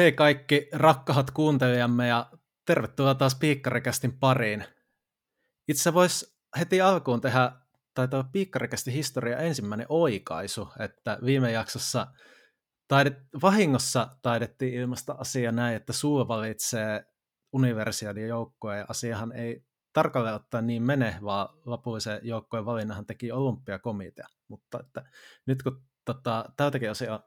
Hei kaikki rakkahat kuuntelijamme ja tervetuloa taas Piikkarikästin pariin. Itse voisi heti alkuun tehdä taitaa Piikkarikästin historia ensimmäinen oikaisu, että viime jaksossa taidet, vahingossa taidettiin ilmasta asia näin, että Suo valitsee universiadin joukkoja ja asiahan ei tarkalleen ottaen niin mene, vaan lopullisen joukkojen valinnahan teki olympiakomitea. Mutta että nyt kun tota, tältäkin asia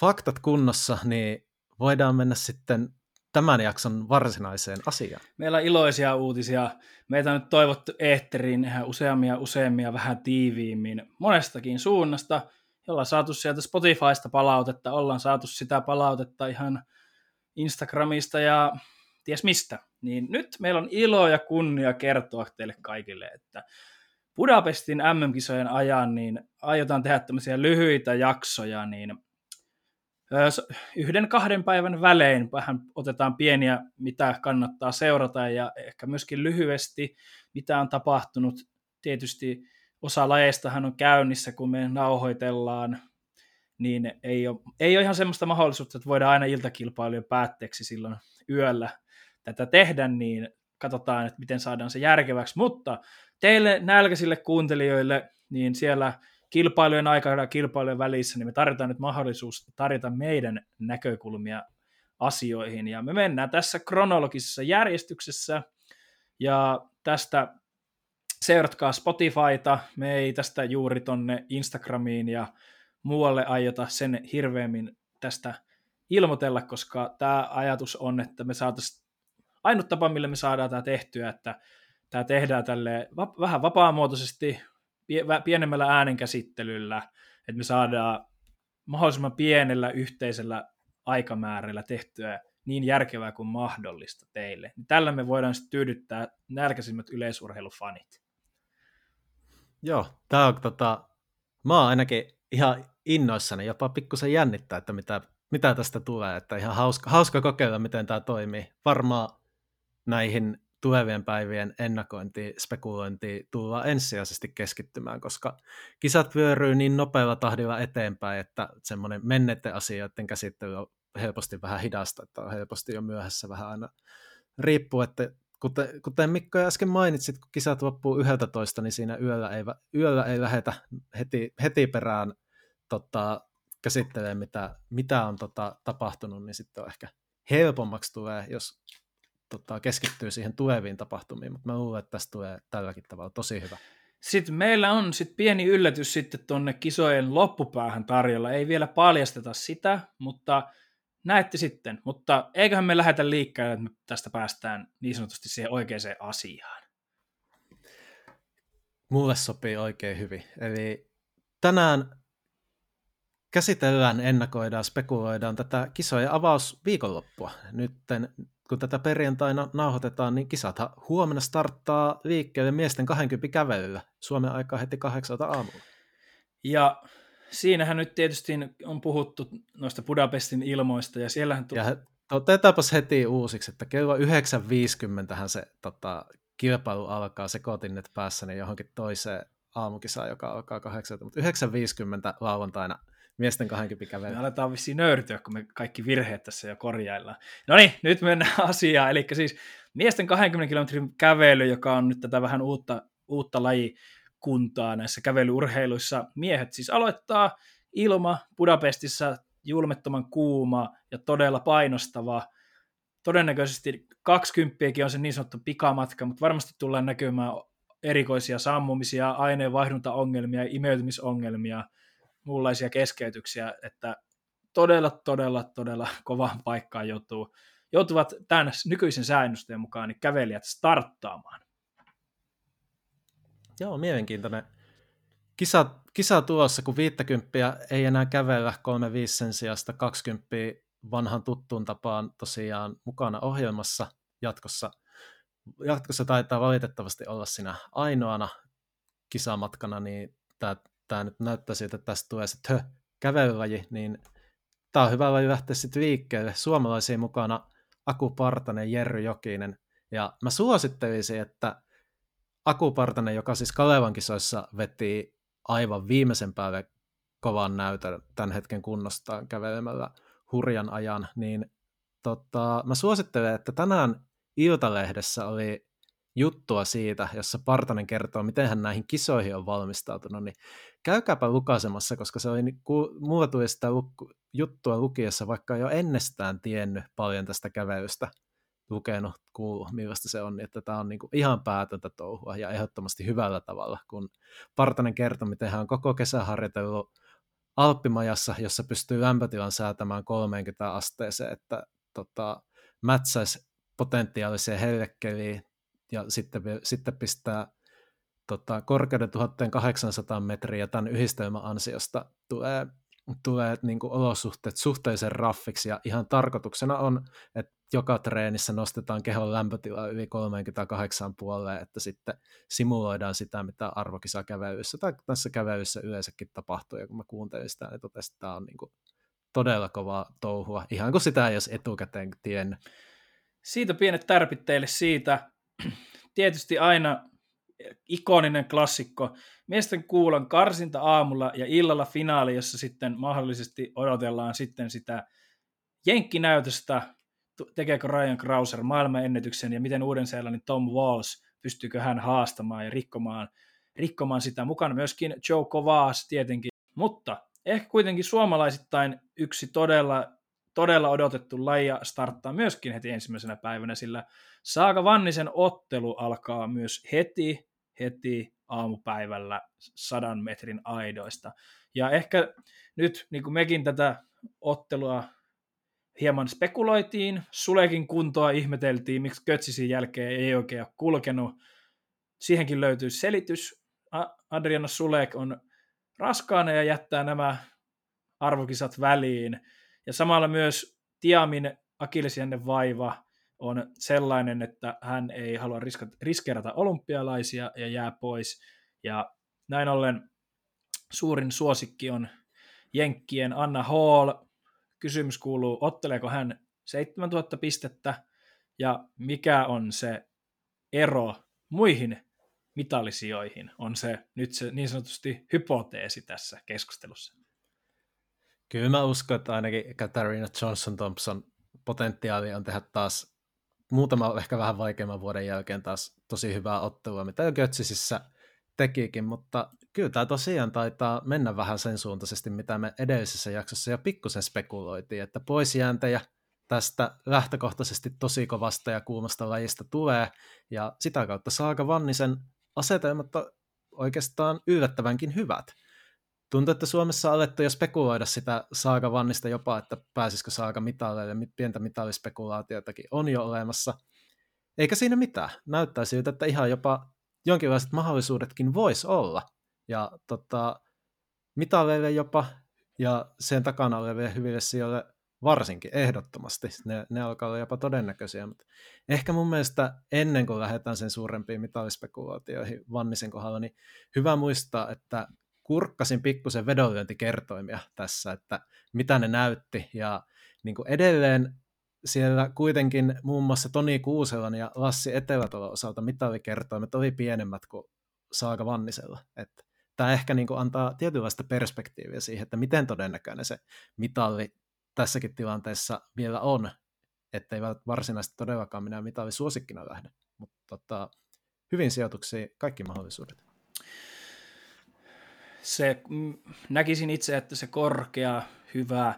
faktat kunnossa, niin voidaan mennä sitten tämän jakson varsinaiseen asiaan. Meillä on iloisia uutisia. Meitä on nyt toivottu eetteriin ihan useammia useammia vähän tiiviimmin monestakin suunnasta. Ollaan saatu sieltä Spotifysta palautetta, ollaan saatu sitä palautetta ihan Instagramista ja ties mistä. Niin nyt meillä on ilo ja kunnia kertoa teille kaikille, että Budapestin MM-kisojen ajan niin aiotaan tehdä tämmöisiä lyhyitä jaksoja, niin yhden kahden päivän välein vähän otetaan pieniä, mitä kannattaa seurata ja ehkä myöskin lyhyesti, mitä on tapahtunut. Tietysti osa lajeistahan on käynnissä, kun me nauhoitellaan, niin ei ole, ei ole ihan semmoista mahdollisuutta, että voidaan aina iltakilpailujen päätteeksi silloin yöllä tätä tehdä, niin katsotaan, että miten saadaan se järkeväksi. Mutta teille nälkäisille kuuntelijoille, niin siellä kilpailujen aikana ja kilpailujen välissä, niin me tarvitaan nyt mahdollisuus tarjota meidän näkökulmia asioihin. Ja me mennään tässä kronologisessa järjestyksessä, ja tästä seuratkaa Spotifyta, me ei tästä juuri tonne Instagramiin ja muualle aiota sen hirveämmin tästä ilmoitella, koska tämä ajatus on, että me saataisiin, ainut tapa, millä me saadaan tämä tehtyä, että tämä tehdään tälle vähän vapaamuotoisesti, pienemmällä äänenkäsittelyllä, että me saadaan mahdollisimman pienellä yhteisellä aikamäärällä tehtyä niin järkevää kuin mahdollista teille. Niin tällä me voidaan sitten tyydyttää nälkäisimmät yleisurheilufanit. Joo, tämä on tota, mä oon ainakin ihan innoissani, jopa pikkusen jännittää, että mitä, mitä tästä tulee, että ihan hauska, hauska kokeilla, miten tämä toimii. Varmaan näihin tulevien päivien ennakointi, spekulointi tullaan ensisijaisesti keskittymään, koska kisat vyöryy niin nopealla tahdilla eteenpäin, että semmoinen menneiden asioiden käsittely on helposti vähän hidasta, että on helposti jo myöhässä vähän aina riippuu, että kuten, kuten Mikko äsken mainitsit, kun kisat loppuu 11, niin siinä yöllä ei, yöllä ei lähdetä heti, heti perään tota, käsittelemään, mitä, mitä on tota, tapahtunut, niin sitten on ehkä helpommaksi tulee, jos tota, keskittyy siihen tuleviin tapahtumiin, mutta mä luulen, että tästä tulee tälläkin tavalla tosi hyvä. Sitten meillä on sit pieni yllätys sitten tuonne kisojen loppupäähän tarjolla. Ei vielä paljasteta sitä, mutta näette sitten. Mutta eiköhän me lähdetä liikkeelle, että me tästä päästään niin sanotusti siihen oikeaan asiaan. Mulle sopii oikein hyvin. Eli tänään käsitellään, ennakoidaan, spekuloidaan tätä kisojen avausviikonloppua. Nyt kun tätä perjantaina nauhoitetaan, niin kisathan huomenna starttaa liikkeelle miesten 20 kävelyllä Suomen aikaa heti kahdeksalta aamulla. Ja siinähän nyt tietysti on puhuttu noista Budapestin ilmoista, ja siellähän... Tu- ja otetaanpas heti uusiksi, että kello 9.50 se tota, kilpailu alkaa, sekoitin nyt päässäni johonkin toiseen aamukisaan, joka alkaa kahdeksalta, mutta 9.50 lauantaina – miesten 20 kävely. Me aletaan vissiin nöyrtyä, kun me kaikki virheet tässä jo korjaillaan. No niin, nyt mennään asiaan. Eli siis miesten 20 kilometrin kävely, joka on nyt tätä vähän uutta, uutta lajikuntaa näissä kävelyurheiluissa. Miehet siis aloittaa ilma Budapestissa julmettoman kuuma ja todella painostava. Todennäköisesti 20 on se niin sanottu pikamatka, mutta varmasti tullaan näkymään erikoisia sammumisia, aineenvaihduntaongelmia, imeytymisongelmia – muunlaisia keskeytyksiä, että todella, todella, todella kovaan paikkaan joutuu, joutuvat tämän nykyisen säännösten mukaan niin kävelijät starttaamaan. Joo, mielenkiintoinen kisa, kisa tuossa, kun 50 ei enää kävellä 35 sen sijasta 20 vanhan tuttuun tapaan tosiaan mukana ohjelmassa jatkossa. Jatkossa taitaa valitettavasti olla siinä ainoana kisamatkana, niin tämä tämä nyt näyttää siltä, että tästä tulee sitten kävelylaji, niin tämä on hyvä laji lähteä sitten liikkeelle. Suomalaisia mukana Aku Partanen, Jerry Jokinen, ja mä suosittelisin, että Aku Partanen, joka siis Kalevan kisoissa veti aivan viimeisen päälle kovan näytön tämän hetken kunnostaan kävelemällä hurjan ajan, niin tota, mä suosittelen, että tänään Iltalehdessä oli juttua siitä, jossa Partanen kertoo, miten hän näihin kisoihin on valmistautunut, niin käykääpä lukaisemassa, koska se oli, mulla tuli sitä luk- juttua lukiessa, vaikka jo ennestään tiennyt paljon tästä kävelystä, lukenut, kuullut, millaista se on, niin että tämä on niin kuin ihan päätöntä touhua ja ehdottomasti hyvällä tavalla, kun Partanen kertoi, miten hän on koko kesä harjoitellut Alppimajassa, jossa pystyy lämpötilan säätämään 30 asteeseen, että tota, mätsäisi potentiaaliseen hellekeliin ja sitten, sitten pistää tota, korkeuden 1800 metriä ja tämän yhdistelmän ansiosta tulee, tulee niin kuin olosuhteet suhteellisen raffiksi ja ihan tarkoituksena on, että joka treenissä nostetaan kehon lämpötila yli 38 puoleen, että sitten simuloidaan sitä, mitä arvokisakävelyssä tai tässä kävelyssä yleensäkin tapahtuu, ja kun mä kuuntelin sitä, niin totesin, että tämä on niin kuin todella kova touhua, ihan kuin sitä ei olisi etukäteen tiennyt. Siitä pienet tärpit teille siitä. Tietysti aina ikoninen klassikko. Miesten kuulan karsinta aamulla ja illalla finaali, jossa sitten mahdollisesti odotellaan sitten sitä jenkkinäytöstä, tekeekö Ryan Krauser maailmanennätyksen ja miten Uuden-Seelannin Tom Walls, pystyykö hän haastamaan ja rikkomaan, rikkomaan sitä. Mukana myöskin Joe Kovas tietenkin, mutta ehkä kuitenkin suomalaisittain yksi todella, todella odotettu laji starttaa myöskin heti ensimmäisenä päivänä, sillä Saaka Vannisen ottelu alkaa myös heti, heti aamupäivällä sadan metrin aidoista. Ja ehkä nyt, niin kuin mekin tätä ottelua hieman spekuloitiin, Sulekin kuntoa ihmeteltiin, miksi Kötsisin jälkeen ei oikein ole kulkenut. Siihenkin löytyy selitys. Adriana Sulek on raskaana ja jättää nämä arvokisat väliin. Ja samalla myös Tiamin akillesjänne vaiva on sellainen, että hän ei halua riskeerata olympialaisia ja jää pois. Ja näin ollen suurin suosikki on Jenkkien Anna Hall. Kysymys kuuluu, otteleeko hän 7000 pistettä ja mikä on se ero muihin mitallisijoihin, on se nyt se niin sanotusti hypoteesi tässä keskustelussa. Kyllä mä uskon, että ainakin Katarina Johnson Thompson potentiaali on tehdä taas muutama ehkä vähän vaikeamman vuoden jälkeen taas tosi hyvää ottelua, mitä jo Götsisissä tekikin, mutta kyllä tämä tosiaan taitaa mennä vähän sen suuntaisesti, mitä me edellisessä jaksossa jo pikkusen spekuloitiin, että poisjääntejä tästä lähtökohtaisesti tosi kovasta ja kuumasta lajista tulee, ja sitä kautta Saaga Vannisen asetelmat oikeastaan yllättävänkin hyvät. Tuntuu, että Suomessa on alettu jo spekuloida sitä Saaga Vannista jopa, että pääsisikö Saaga mitalleille, pientä mitallispekulaatiotakin on jo olemassa. Eikä siinä mitään. Näyttää siltä, että ihan jopa jonkinlaiset mahdollisuudetkin vois olla. Ja tota, mitalleille jopa, ja sen takana oleville hyville sijoille varsinkin, ehdottomasti. Ne, ne alkaa olla jopa todennäköisiä, mutta ehkä mun mielestä ennen kuin lähdetään sen suurempiin mitallispekulaatioihin Vannisen kohdalla, niin hyvä muistaa, että kurkkasin pikkusen vedonlyöntikertoimia tässä, että mitä ne näytti, ja niin kuin edelleen siellä kuitenkin muun muassa Toni Kuuselan ja Lassi Etelätalon osalta mitalikertoimet oli pienemmät kuin Saaga Vannisella. Että tämä ehkä niin kuin antaa tietynlaista perspektiiviä siihen, että miten todennäköinen se mitalli tässäkin tilanteessa vielä on, ettei varsinaisesti todellakaan minä mitalli suosikkina lähde. Mutta tota, hyvin sijoituksia kaikki mahdollisuudet se, mm, näkisin itse, että se korkea, hyvä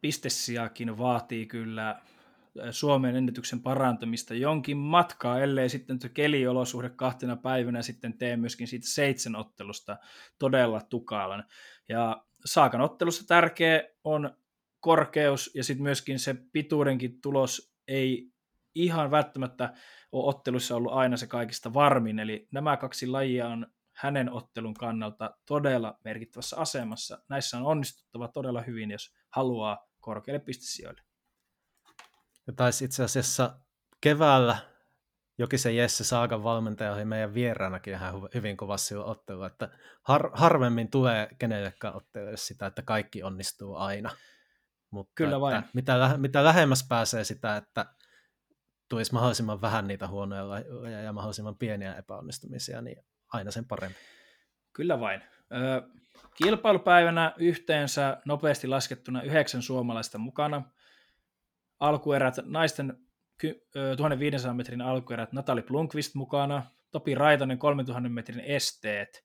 pistesiakin vaatii kyllä Suomen ennätyksen parantamista jonkin matkaa, ellei sitten keliolosuhde kahtena päivänä sitten tee myöskin siitä seitsemän ottelusta todella tukalan. Ja Saakan ottelussa tärkeä on korkeus ja sitten myöskin se pituudenkin tulos ei ihan välttämättä ole ottelussa ollut aina se kaikista varmin, eli nämä kaksi lajia on hänen ottelun kannalta todella merkittävässä asemassa. Näissä on onnistuttava todella hyvin, jos haluaa korkealle pistesijoille. Ja taisi itse asiassa keväällä Jokisen Jesse Saagan valmentaja oli meidän vieraanakin ihan hyvin kovasti ottelu, että har, harvemmin tulee kenellekään ottelulle sitä, että kaikki onnistuu aina. Mutta Kyllä vain. Että mitä, mitä lähemmäs pääsee sitä, että tulisi mahdollisimman vähän niitä huonoja ja mahdollisimman pieniä epäonnistumisia, niin aina sen parempi. Kyllä vain. Kilpailupäivänä yhteensä nopeasti laskettuna yhdeksän suomalaista mukana. alkuerät, naisten 1500 metrin alkuerät, Natali Plunkvist mukana, Topi Raitanen 3000 metrin esteet,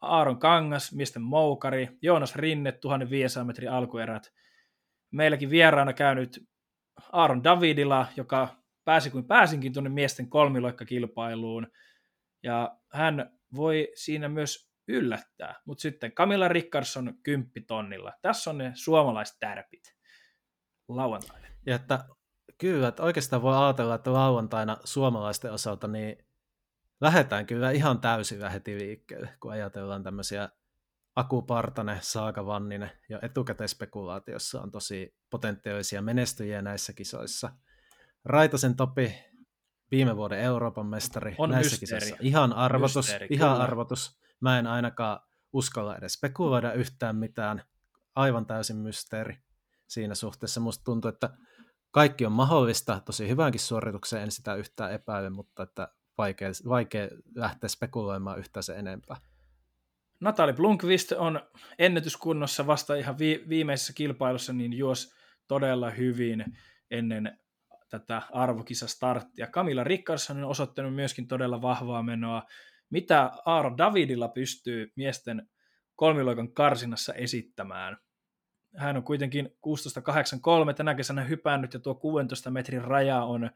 Aaron Kangas, miesten moukari, Joonas Rinne 1500 metrin alkuerät. Meilläkin vieraana käynyt Aaron Davidila, joka pääsi kuin pääsinkin tuonne miesten kolmiloikkakilpailuun. Ja hän voi siinä myös yllättää. Mutta sitten Camilla Rickardsson kymppitonnilla. Tässä on ne suomalaistärpit lauantaina. Ja että kyllä, että oikeastaan voi ajatella, että lauantaina suomalaisten osalta niin lähdetään kyllä ihan täysin heti liikkeelle, kun ajatellaan tämmöisiä Aku Partanen, Saaka Vanninen jo etukäteispekulaatiossa on tosi potentiaalisia menestyjiä näissä kisoissa. Raitasen Topi, viime vuoden Euroopan mestari on näissä mysteeri. Ihan arvotus, mysteeri, ihan kyllä. arvotus. Mä en ainakaan uskalla edes spekuloida yhtään mitään. Aivan täysin mysteeri siinä suhteessa. Musta tuntuu, että kaikki on mahdollista, tosi hyvänkin suoritukseen en sitä yhtään epäile, mutta että vaikea, vaikea lähteä spekuloimaan yhtään se enempää. Natali Blunkvist on ennätyskunnossa vasta ihan vi- viimeisessä kilpailussa, niin juos todella hyvin ennen tätä arvokisastarttia. Camilla Rickardsson on osoittanut myöskin todella vahvaa menoa. Mitä Aaro Davidilla pystyy miesten kolmiloikan karsinassa esittämään? Hän on kuitenkin 16.83 tänä kesänä hypännyt ja tuo 16 metrin raja on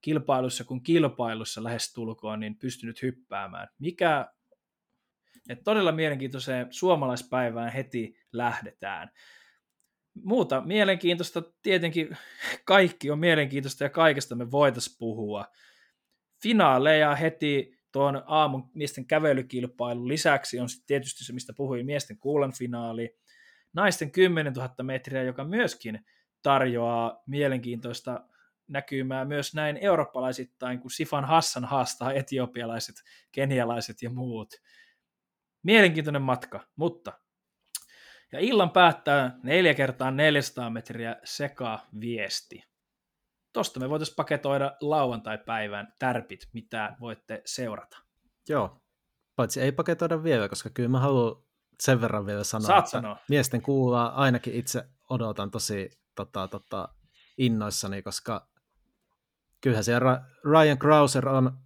kilpailussa kuin kilpailussa lähestulkoon niin pystynyt hyppäämään. Mikä että todella mielenkiintoiseen suomalaispäivään heti lähdetään. Muuta mielenkiintoista, tietenkin kaikki on mielenkiintoista ja kaikesta me voitaisiin puhua. Finaaleja heti tuon aamun miesten kävelykilpailun lisäksi on sitten tietysti se, mistä puhuin, miesten kuulan finaali. Naisten 10 000 metriä, joka myöskin tarjoaa mielenkiintoista näkymää myös näin eurooppalaisittain, kun Sifan Hassan haastaa etiopialaiset, kenialaiset ja muut. Mielenkiintoinen matka, mutta ja illan päättää 4 kertaa 400 metriä seka viesti. Tosta me voitaisiin paketoida lauantai-päivän tärpit, mitä voitte seurata. Joo, paitsi ei paketoida vielä, koska kyllä mä haluan sen verran vielä sanoa, Saat että sanoa. miesten kuulaa ainakin itse odotan tosi tota, tota, innoissani, koska kyllähän siellä Ryan Krauser on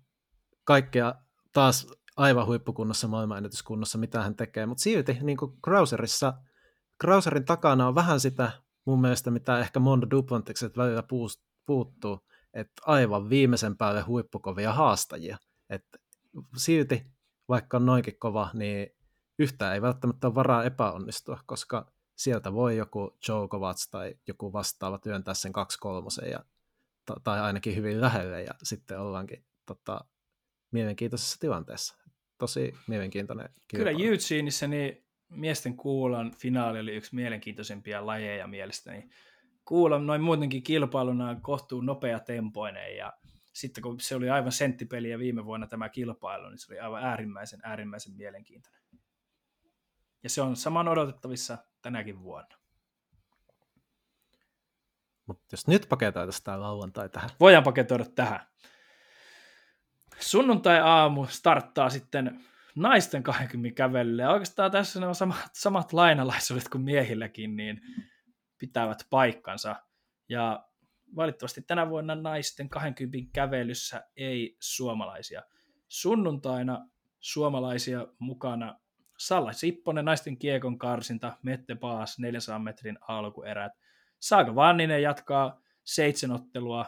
kaikkea taas aivan huippukunnossa, maailmanennätyskunnossa, mitä hän tekee, mutta silti niin Krauserissa, Krauserin takana on vähän sitä mun mielestä, mitä ehkä Mondo Duplantikset välillä puuttuu, että aivan viimeisen päälle huippukovia haastajia. että silti, vaikka on noinkin kova, niin yhtään ei välttämättä ole varaa epäonnistua, koska sieltä voi joku Joe Kovacs tai joku vastaava työntää sen 2-3 ja tai ainakin hyvin lähelle, ja sitten ollaankin tota, mielenkiintoisessa tilanteessa. Tosi mielenkiintoinen kilpailu. Kyllä Eugeneissa niin miesten kuulan finaali oli yksi mielenkiintoisempia lajeja mielestäni. Kuulan noin muutenkin kilpailuna kohtuu nopea tempoinen ja sitten kun se oli aivan senttipeliä viime vuonna tämä kilpailu, niin se oli aivan äärimmäisen, äärimmäisen mielenkiintoinen. Ja se on saman odotettavissa tänäkin vuonna. Mutta jos nyt paketoitaisiin tämä lauantai tähän. Voidaan paketoida tähän. Sunnuntai-aamu starttaa sitten naisten 20 kävelylle. Ja oikeastaan tässä nämä samat, samat lainalaisuudet kuin miehilläkin niin pitävät paikkansa. Ja valitettavasti tänä vuonna naisten 20 kävelyssä ei suomalaisia. Sunnuntaina suomalaisia mukana Salla Sipponen, naisten kiekon karsinta, Mette Paas, 400 metrin alkuerät, Saaka Vanninen jatkaa seitsemänottelua.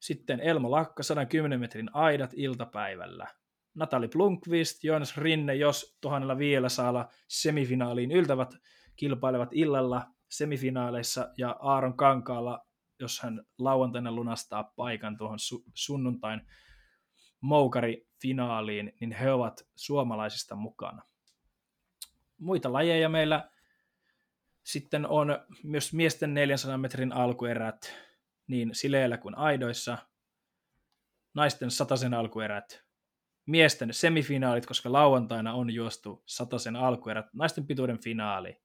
Sitten Elmo Lakka, 110 metrin aidat iltapäivällä. Natali Plunkvist, Jonas Rinne, jos tuhannella vielä saalla semifinaaliin yltävät, kilpailevat illalla semifinaaleissa ja Aaron Kankaalla, jos hän lauantaina lunastaa paikan tuohon su- sunnuntain moukari-finaaliin, niin he ovat suomalaisista mukana. Muita lajeja meillä sitten on myös miesten 400 metrin alkuerät niin sileillä kuin aidoissa, naisten sataisen alkuerät, miesten semifinaalit, koska lauantaina on juostu sataisen alkuerät, naisten pituuden finaali.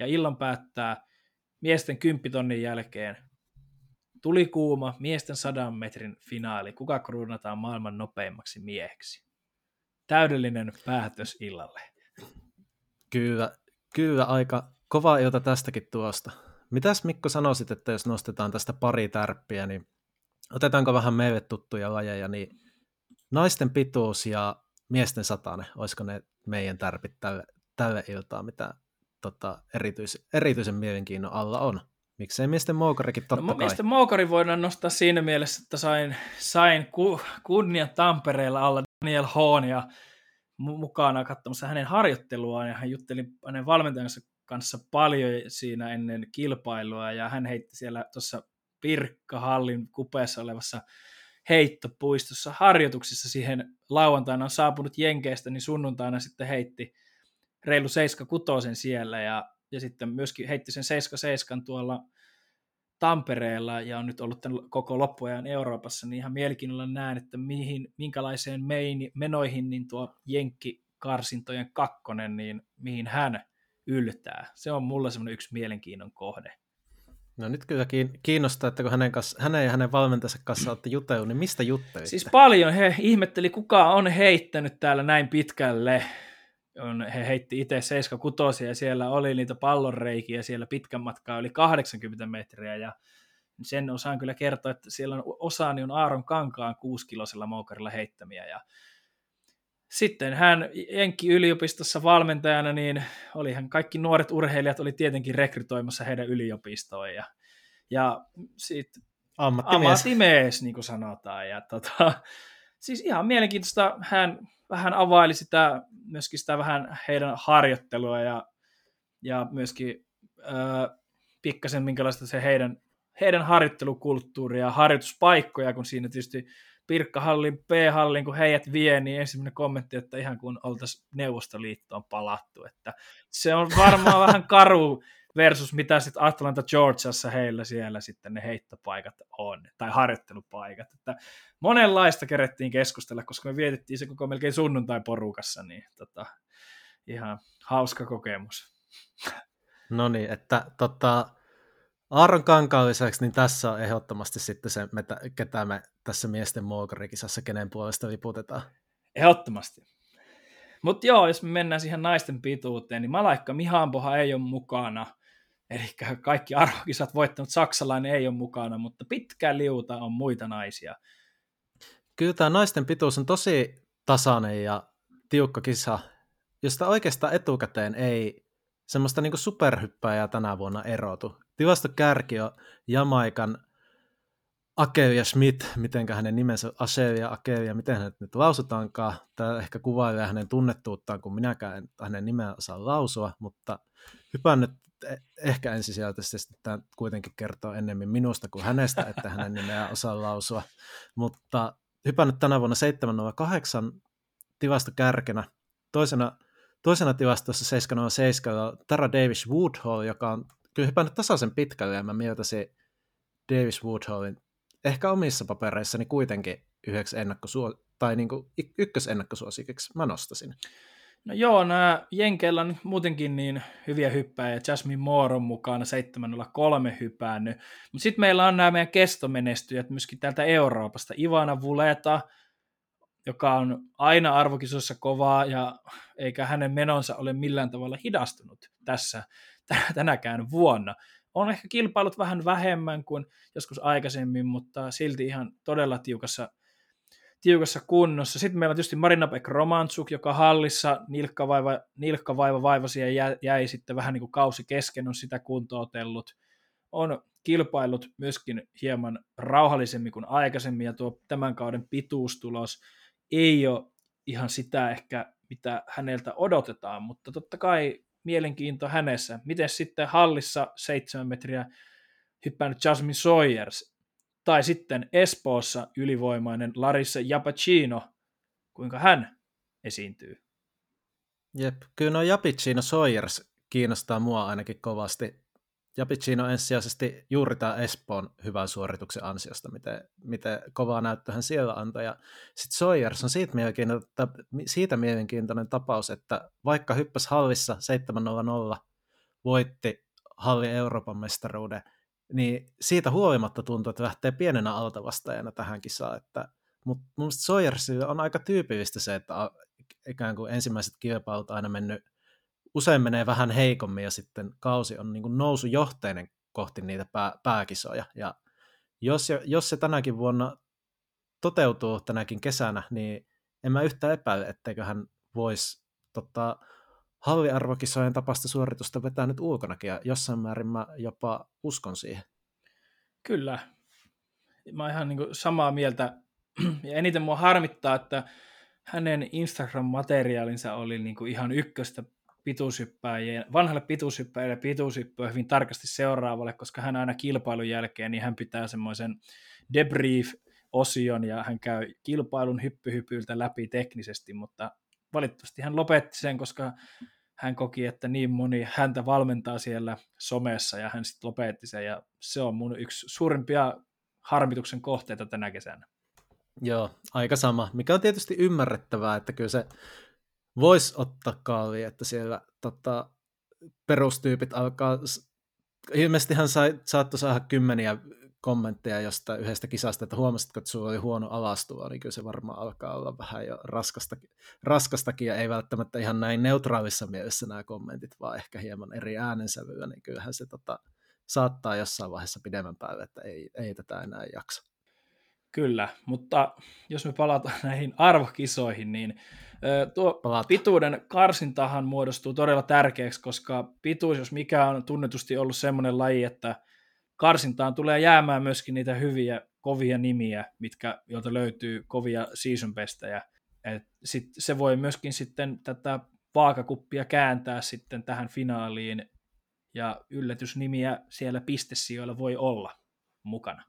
Ja illan päättää miesten kymppitonnin jälkeen tuli kuuma miesten sadan metrin finaali. Kuka kruunataan maailman nopeimmaksi mieheksi? Täydellinen päätös illalle. Kyllä, kyllä aika kova ilta tästäkin tuosta. Mitäs Mikko sanoisit, että jos nostetaan tästä pari tärppiä, niin otetaanko vähän meille tuttuja lajeja, niin naisten pituus ja miesten satane, olisiko ne meidän tärpit tälle, tälle iltaa, mitä tota, erityis, erityisen mielenkiinnon alla on? Miksei miesten moukarikin totta no, kai? Miesten moukari voidaan nostaa siinä mielessä, että sain, sain ku, kunnian Tampereella alla Daniel Hoon ja mukana katsomassa hänen harjoitteluaan ja hän jutteli hänen valmentajansa kanssa paljon siinä ennen kilpailua ja hän heitti siellä tuossa Pirkkahallin kupeessa olevassa heittopuistossa harjoituksissa siihen lauantaina on saapunut Jenkeistä, niin sunnuntaina sitten heitti reilu 76 siellä ja, ja sitten myöskin heitti sen 77 tuolla Tampereella ja on nyt ollut tämän koko loppuajan Euroopassa, niin ihan mielenkiinnolla näen, että mihin, minkälaiseen meini, menoihin niin tuo Jenkki karsintojen kakkonen, niin mihin hän yltää. Se on mulle semmoinen yksi mielenkiinnon kohde. No nyt kyllä kiinnostaa, että kun hänen, kanssa, hänen ja hänen valmentajansa kanssa olette jutellut, niin mistä juttelitte? Siis paljon. He ihmetteli, kuka on heittänyt täällä näin pitkälle. On, he heitti itse 76 ja siellä oli niitä pallonreikiä siellä pitkän matkaa yli 80 metriä ja sen osaan kyllä kertoa, että siellä on osaani on Aaron Kankaan kuuskilosella moukarilla heittämiä ja sitten hän Jenkki yliopistossa valmentajana, niin olihan kaikki nuoret urheilijat oli tietenkin rekrytoimassa heidän yliopistoon ja, ja sitten ammattimies. ammattimies, niin kuin sanotaan. Ja tota, siis ihan mielenkiintoista, hän vähän availi sitä, myöskin sitä vähän heidän harjoittelua ja, ja myöskin äh, pikkasen minkälaista se heidän, heidän harjoittelukulttuuri ja harjoituspaikkoja, kun siinä tietysti Pirkkahallin, P-hallin, kun heidät vie, niin ensimmäinen kommentti, että ihan kuin oltaisiin Neuvostoliittoon palattu. Että se on varmaan vähän karu versus mitä sitten Atlanta Georgiassa heillä siellä sitten ne heittopaikat on, tai harjoittelupaikat. Että monenlaista kerettiin keskustella, koska me vietettiin se koko melkein sunnuntai porukassa, niin tota, ihan hauska kokemus. No niin, että tota, Aaron Kankaan lisäksi, niin tässä on ehdottomasti sitten se, ketä me tässä miesten muokarikisassa, kenen puolesta liputetaan. Ehdottomasti. Mutta joo, jos me mennään siihen naisten pituuteen, niin Malaikka Mihampoha ei ole mukana. Eli kaikki arvokisat voittanut saksalainen ei ole mukana, mutta pitkä liuta on muita naisia. Kyllä tämä naisten pituus on tosi tasainen ja tiukka kisa, josta oikeastaan etukäteen ei semmoista niinku superhyppääjää tänä vuonna erotu. Tilastokärki on Jamaikan Akevia Schmidt, miten hänen nimensä Asevia Akevia, miten hänet nyt lausutaankaan. Tämä ehkä kuvailee hänen tunnettuuttaan, kun minäkään en hänen nimeä osaa lausua, mutta hypään nyt e- ehkä ensisijaisesti tämä kuitenkin kertoo ennemmin minusta kuin hänestä, että hänen nimeä osaa lausua. Mutta hypännyt tänä vuonna 708 tilastokärkenä. Toisena, toisena tilastossa 707 Tara Davis Woodhall, joka on kyllä hypännyt tasaisen pitkälle ja mä mieltäisin Davis Woodhallin ehkä omissa papereissani kuitenkin yhdeksi ennakkosuo- tai niin kuin ykkösennakkosuosikiksi mä nostasin. No joo, nämä Jenkeillä on muutenkin niin hyviä hyppäjiä. Jasmine Moore on mukana 703 hypännyt. Mutta sitten meillä on nämä meidän kestomenestyjät myöskin täältä Euroopasta. Ivana Vuleta, joka on aina arvokisossa kovaa ja eikä hänen menonsa ole millään tavalla hidastunut tässä tänäkään vuonna. On ehkä kilpailut vähän vähemmän kuin joskus aikaisemmin, mutta silti ihan todella tiukassa, tiukassa kunnossa. Sitten meillä on tietysti Marina Beck Romantsuk, joka hallissa nilkkavaiva, nilkkavaiva vaivasi ja jäi, jäi sitten vähän niin kuin kausi kesken, on sitä kuntoutellut. On kilpailut myöskin hieman rauhallisemmin kuin aikaisemmin, ja tuo tämän kauden pituustulos ei ole ihan sitä ehkä, mitä häneltä odotetaan, mutta totta kai mielenkiinto hänessä. Miten sitten hallissa seitsemän metriä hyppännyt Jasmine Sawyers, tai sitten Espoossa ylivoimainen Larissa Japacino, kuinka hän esiintyy? Jep, kyllä no Japacino Sawyers kiinnostaa mua ainakin kovasti. Ja Piccino ensisijaisesti juuri tämä Espoon hyvän suorituksen ansiosta, miten, miten kovaa näyttöä hän siellä antoi. Ja sitten Sawyers on siitä mielenkiintoinen, siitä mielenkiintoinen tapaus, että vaikka hyppäsi hallissa 7-0-0, voitti hallin Euroopan mestaruuden, niin siitä huolimatta tuntuu, että lähtee pienenä altavastajana tähän kisaan. Että, mutta mun mielestä on aika tyypillistä se, että ikään kuin ensimmäiset kilpailut aina mennyt usein menee vähän heikommin ja sitten kausi on niin kuin nousujohteinen kohti niitä pää, pääkisoja. Ja jos, jos se tänäkin vuonna toteutuu tänäkin kesänä, niin en mä yhtään epäile, etteikö hän voisi tota, halliarvokisojen tapasta suoritusta vetää nyt ulkonakin, ja jossain määrin mä jopa uskon siihen. Kyllä. Mä oon ihan niin samaa mieltä, ja eniten mua harmittaa, että hänen Instagram-materiaalinsa oli niin kuin ihan ykköstä pituushyppääjien, vanhalle pituushyppääjille pituushyppyä hyvin tarkasti seuraavalle, koska hän aina kilpailun jälkeen, niin hän pitää semmoisen debrief-osion ja hän käy kilpailun hyppyhypyltä läpi teknisesti, mutta valitettavasti hän lopetti sen, koska hän koki, että niin moni häntä valmentaa siellä somessa ja hän sitten lopetti sen ja se on mun yksi suurimpia harmituksen kohteita tänä kesänä. Joo, aika sama, mikä on tietysti ymmärrettävää, että kyllä se voisi ottaa kaavi, että siellä tota, perustyypit alkaa, ilmeisesti hän sai, saattoi saada kymmeniä kommentteja jostain yhdestä kisasta, että huomasitko, että sulla oli huono alastulo, niin kyllä se varmaan alkaa olla vähän jo raskastakin, raskastakin ja ei välttämättä ihan näin neutraalissa mielessä nämä kommentit, vaan ehkä hieman eri äänensävyä, niin kyllähän se tota, saattaa jossain vaiheessa pidemmän päälle, että ei, ei tätä enää jaksa. Kyllä, mutta jos me palataan näihin arvokisoihin, niin tuo pituuden karsintahan muodostuu todella tärkeäksi, koska pituus, jos mikä on tunnetusti ollut semmoinen laji, että karsintaan tulee jäämään myöskin niitä hyviä, kovia nimiä, mitkä, joilta löytyy kovia season bestejä. Et sit se voi myöskin sitten tätä vaakakuppia kääntää sitten tähän finaaliin, ja yllätysnimiä siellä pistesijoilla voi olla mukana.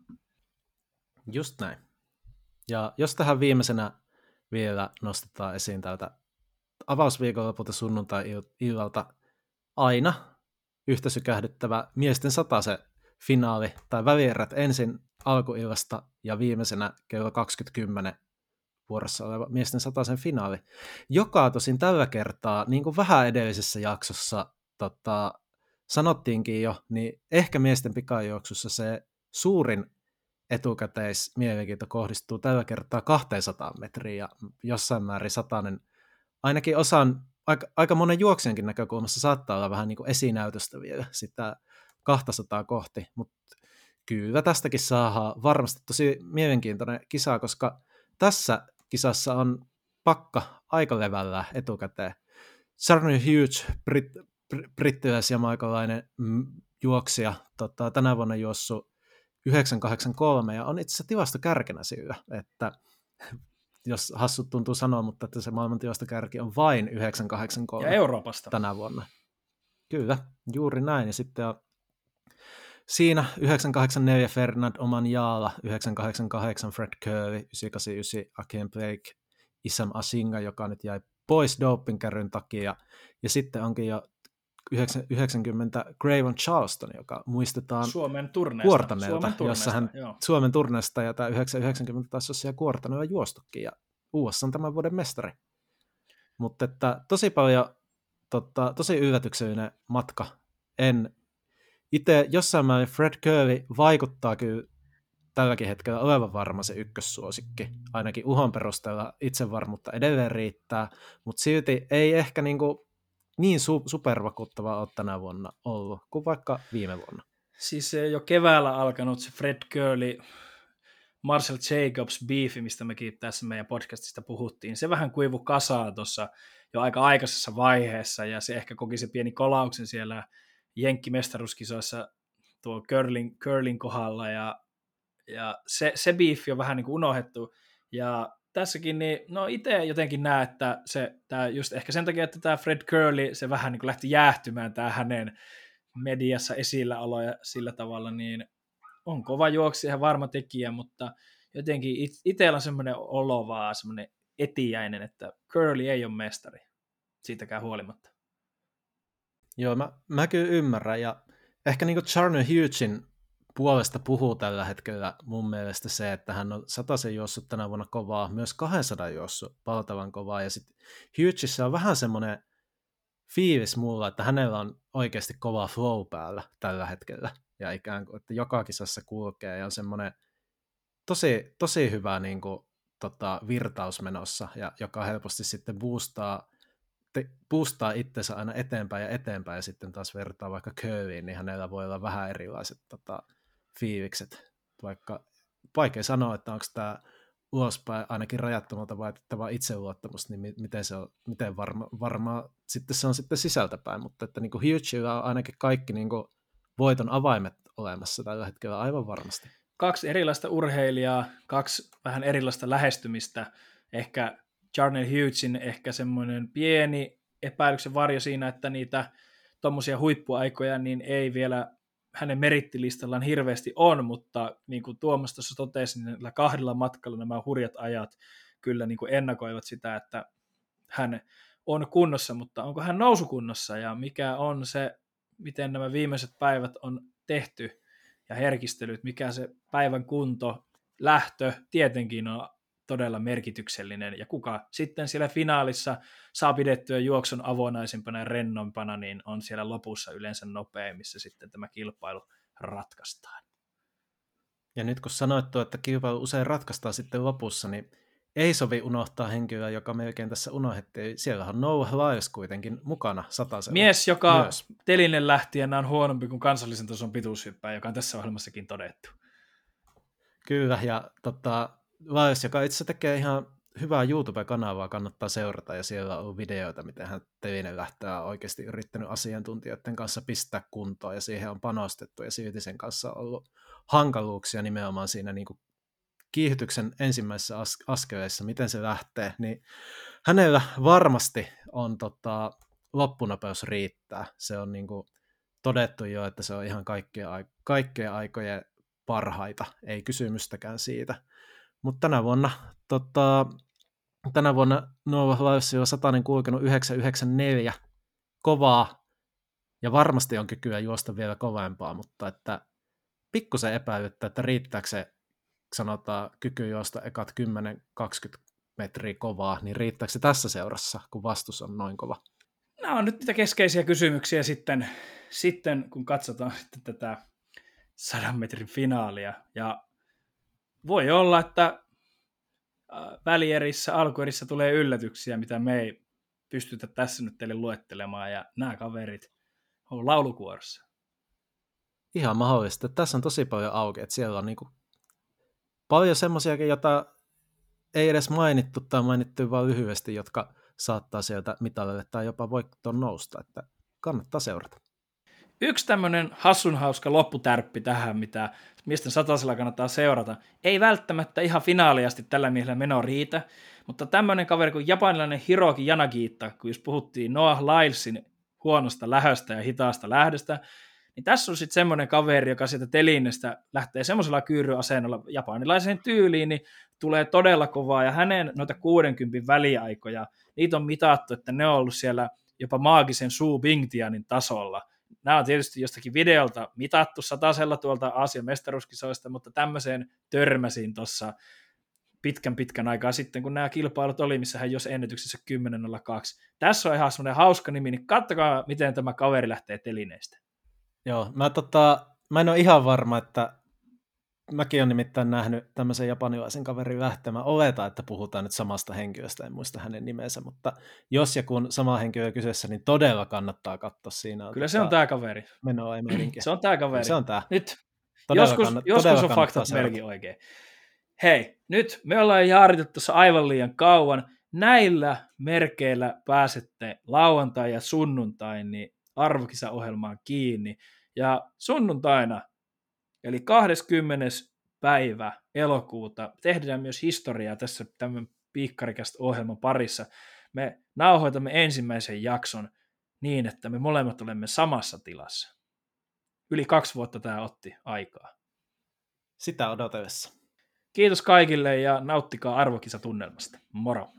Just näin. Ja jos tähän viimeisenä vielä nostetaan esiin tältä avausviikonlopulta sunnuntai-illalta aina yhtä sykähdyttävä miesten satase finaali tai välierät ensin alkuillasta ja viimeisenä kello 20.10 vuorossa oleva miesten sataisen finaali, joka tosin tällä kertaa, niin kuin vähän edellisessä jaksossa tota, sanottiinkin jo, niin ehkä miesten pikajuoksussa se suurin etukäteismielenkiinto kohdistuu tällä kertaa 200 metriä ja jossain määrin satainen, ainakin osan, aika, aika monen juoksijankin näkökulmassa saattaa olla vähän niin kuin esinäytöstä vielä sitä 200 kohti, mutta kyllä tästäkin saa varmasti tosi mielenkiintoinen kisa, koska tässä kisassa on pakka aika levällä etukäteen. Sarny Hughes, brit, brittiläisjamaikalainen mm, juoksija, tota, tänä vuonna juossut 983 ja on itse asiassa tilastokärkenä sillä, että jos hassut tuntuu sanoa, mutta että se maailman tilastokärki on vain 983 ja Euroopasta. tänä vuonna. Kyllä, juuri näin. Ja sitten on siinä 984 Fernand Oman Jaala, 988 Fred Curry, 989 Aken Blake, Isam Asinga, joka nyt jäi pois dopingkärryn takia. Ja sitten onkin jo 90 Craven Charleston, joka muistetaan Suomen turneesta, Kuortaneelta, Suomen turneesta, jossa hän joo. Suomen turneesta ja tämä 990 taisi olla siellä Kuortaneella juostukin ja USA on tämän vuoden mestari. Mutta että tosi paljon, totta, tosi yllätyksellinen matka. En itse jossain määrin Fred Curry vaikuttaa kyllä tälläkin hetkellä olevan varma se ykkössuosikki. Ainakin uhon perusteella itsevarmuutta edelleen riittää, mutta silti ei ehkä niinku niin su- supervakuuttava ole tänä vuonna ollut kuin vaikka viime vuonna. Siis se jo keväällä alkanut se Fred Curly, Marcel Jacobs beefi, mistä mekin tässä meidän podcastista puhuttiin, se vähän kuivu kasaa tuossa jo aika aikaisessa vaiheessa, ja se ehkä koki se pieni kolauksen siellä jenkkimestaruuskisoissa tuo curling, curling kohdalla, ja, ja se, se beefi on vähän niin kuin unohdettu, ja tässäkin, niin no itse jotenkin näen, että se, tää just ehkä sen takia, että tämä Fred Curly, se vähän niin kuin lähti jäähtymään tämä hänen mediassa esilläolo ja sillä tavalla, niin on kova juoksi ja varma tekijä, mutta jotenkin it, itsellä on semmoinen olo vaan, semmoinen etiäinen, että Curly ei ole mestari, siitäkään huolimatta. Joo, mä, mä kyllä ymmärrän, ja ehkä niin kuin Charner Hughesin puolesta puhuu tällä hetkellä mun mielestä se, että hän on sataisen juossut tänä vuonna kovaa, myös 200 juossut valtavan kovaa, ja sitten Hughesissä on vähän semmoinen fiilis mulla, että hänellä on oikeasti kova flow päällä tällä hetkellä, ja ikään kuin, että joka kisassa kulkee, ja on semmoinen tosi, tosi hyvä niin kuin, tota, virtaus menossa, ja joka helposti sitten boostaa te, puustaa itsensä aina eteenpäin ja eteenpäin ja sitten taas vertaa vaikka Curvyin, niin hänellä voi olla vähän erilaiset tota, fiilikset. Vaikka vaikea sanoa, että onko tämä ulospäin ainakin rajattomalta vaikuttava itseluottamus, niin miten, se on, miten varma, varmaa sitten se on sitten sisältäpäin, mutta että niin kuin on ainakin kaikki niin kuin voiton avaimet olemassa tällä hetkellä aivan varmasti. Kaksi erilaista urheilijaa, kaksi vähän erilaista lähestymistä. Ehkä Jarnell Hughesin ehkä semmoinen pieni epäilyksen varjo siinä, että niitä tuommoisia huippuaikoja niin ei vielä hänen merittilistallaan hirveästi on, mutta niin kuin Tuomas tuossa totesi, niin kahdella matkalla nämä hurjat ajat kyllä niin kuin ennakoivat sitä, että hän on kunnossa, mutta onko hän nousukunnossa ja mikä on se, miten nämä viimeiset päivät on tehty ja herkistelyt, mikä se päivän kunto, lähtö tietenkin on todella merkityksellinen, ja kuka sitten siellä finaalissa saa pidettyä juoksun avonaisempana ja rennompana, niin on siellä lopussa yleensä nopein, missä sitten tämä kilpailu ratkaistaan. Ja nyt kun sanoit tuo, että kilpailu usein ratkaistaan sitten lopussa, niin ei sovi unohtaa henkilöä, joka melkein tässä unohdettiin. Siellä on Noah Lyles kuitenkin mukana satasella. Mies, joka myös. telinen lähtien on huonompi kuin kansallisen tason pituushyppää, joka on tässä ohjelmassakin todettu. Kyllä, ja tota, Lais, joka itse tekee ihan hyvää YouTube-kanavaa, kannattaa seurata, ja siellä on videoita, miten hän Telinen lähtää oikeasti yrittänyt asiantuntijoiden kanssa pistää kuntoon, ja siihen on panostettu, ja silti sen kanssa on ollut hankaluuksia nimenomaan siinä niin kuin kiihdytyksen ensimmäisessä as- askeleissa, miten se lähtee, niin hänellä varmasti on tota, loppunopeus riittää. Se on niin kuin todettu jo, että se on ihan kaikkien, kaikkien aikojen parhaita, ei kysymystäkään siitä. Mutta tänä vuonna, tota, tänä vuonna Nova Lives on satainen kulkenut 994 kovaa ja varmasti on kykyä juosta vielä kovempaa, mutta että pikkusen epäilyttää, että riittääkö se sanotaan kyky juosta ekat 10-20 metriä kovaa, niin riittääkö se tässä seurassa, kun vastus on noin kova? Nämä on nyt niitä keskeisiä kysymyksiä sitten, sitten kun katsotaan sitten tätä sadan metrin finaalia. Ja voi olla, että välierissä, alkuerissä tulee yllätyksiä, mitä me ei pystytä tässä nyt teille luettelemaan, ja nämä kaverit on laulukuorossa. Ihan mahdollista. Tässä on tosi paljon auki, että siellä on niinku paljon semmoisiakin, joita ei edes mainittu tai mainittu vain lyhyesti, jotka saattaa sieltä mitalille tai jopa voittoon nousta, että kannattaa seurata. Yksi tämmöinen hassun hauska lopputärppi tähän, mitä miesten satasella kannattaa seurata. Ei välttämättä ihan finaaliasti tällä miehellä meno riitä, mutta tämmöinen kaveri kuin japanilainen Hiroki Yanagiita, kun jos puhuttiin Noah Lylesin huonosta lähöstä ja hitaasta lähdöstä, niin tässä on sitten semmoinen kaveri, joka sieltä telinestä lähtee semmoisella kyyryasennolla japanilaiseen tyyliin, niin tulee todella kovaa, ja hänen noita 60 väliaikoja, niitä on mitattu, että ne on ollut siellä jopa maagisen Su Bingtianin tasolla – Nämä on tietysti jostakin videolta mitattu satasella tuolta Aasian mestaruuskisoista, mutta tämmöiseen törmäsin tuossa pitkän pitkän aikaa sitten, kun nämä kilpailut oli, missä hän jos ennätyksessä 10.02. Tässä on ihan semmoinen hauska nimi, niin kattokaa, miten tämä kaveri lähtee telineestä. Joo, mä, tota, mä en ole ihan varma, että mäkin olen nimittäin nähnyt tämmöisen japanilaisen kaverin lähtemään. Oleta, että puhutaan nyt samasta henkilöstä, en muista hänen nimensä, mutta jos ja kun sama henkilö kyseessä, niin todella kannattaa katsoa siinä. On Kyllä se on tämä kaveri. Menoa ei Se on tämä kaveri. Se on tämä. Nyt, todella joskus, kannat, joskus on faktat melkein oikein. Hei, nyt me ollaan jaaritettu tuossa aivan liian kauan. Näillä merkeillä pääsette lauantai ja sunnuntai niin arvokisaohjelmaan kiinni. Ja sunnuntaina Eli 20. päivä elokuuta tehdään myös historiaa tässä tämän piikkarikästä ohjelman parissa. Me nauhoitamme ensimmäisen jakson niin, että me molemmat olemme samassa tilassa. Yli kaksi vuotta tämä otti aikaa. Sitä odotellessa. Kiitos kaikille ja nauttikaa arvokisatunnelmasta. Moro!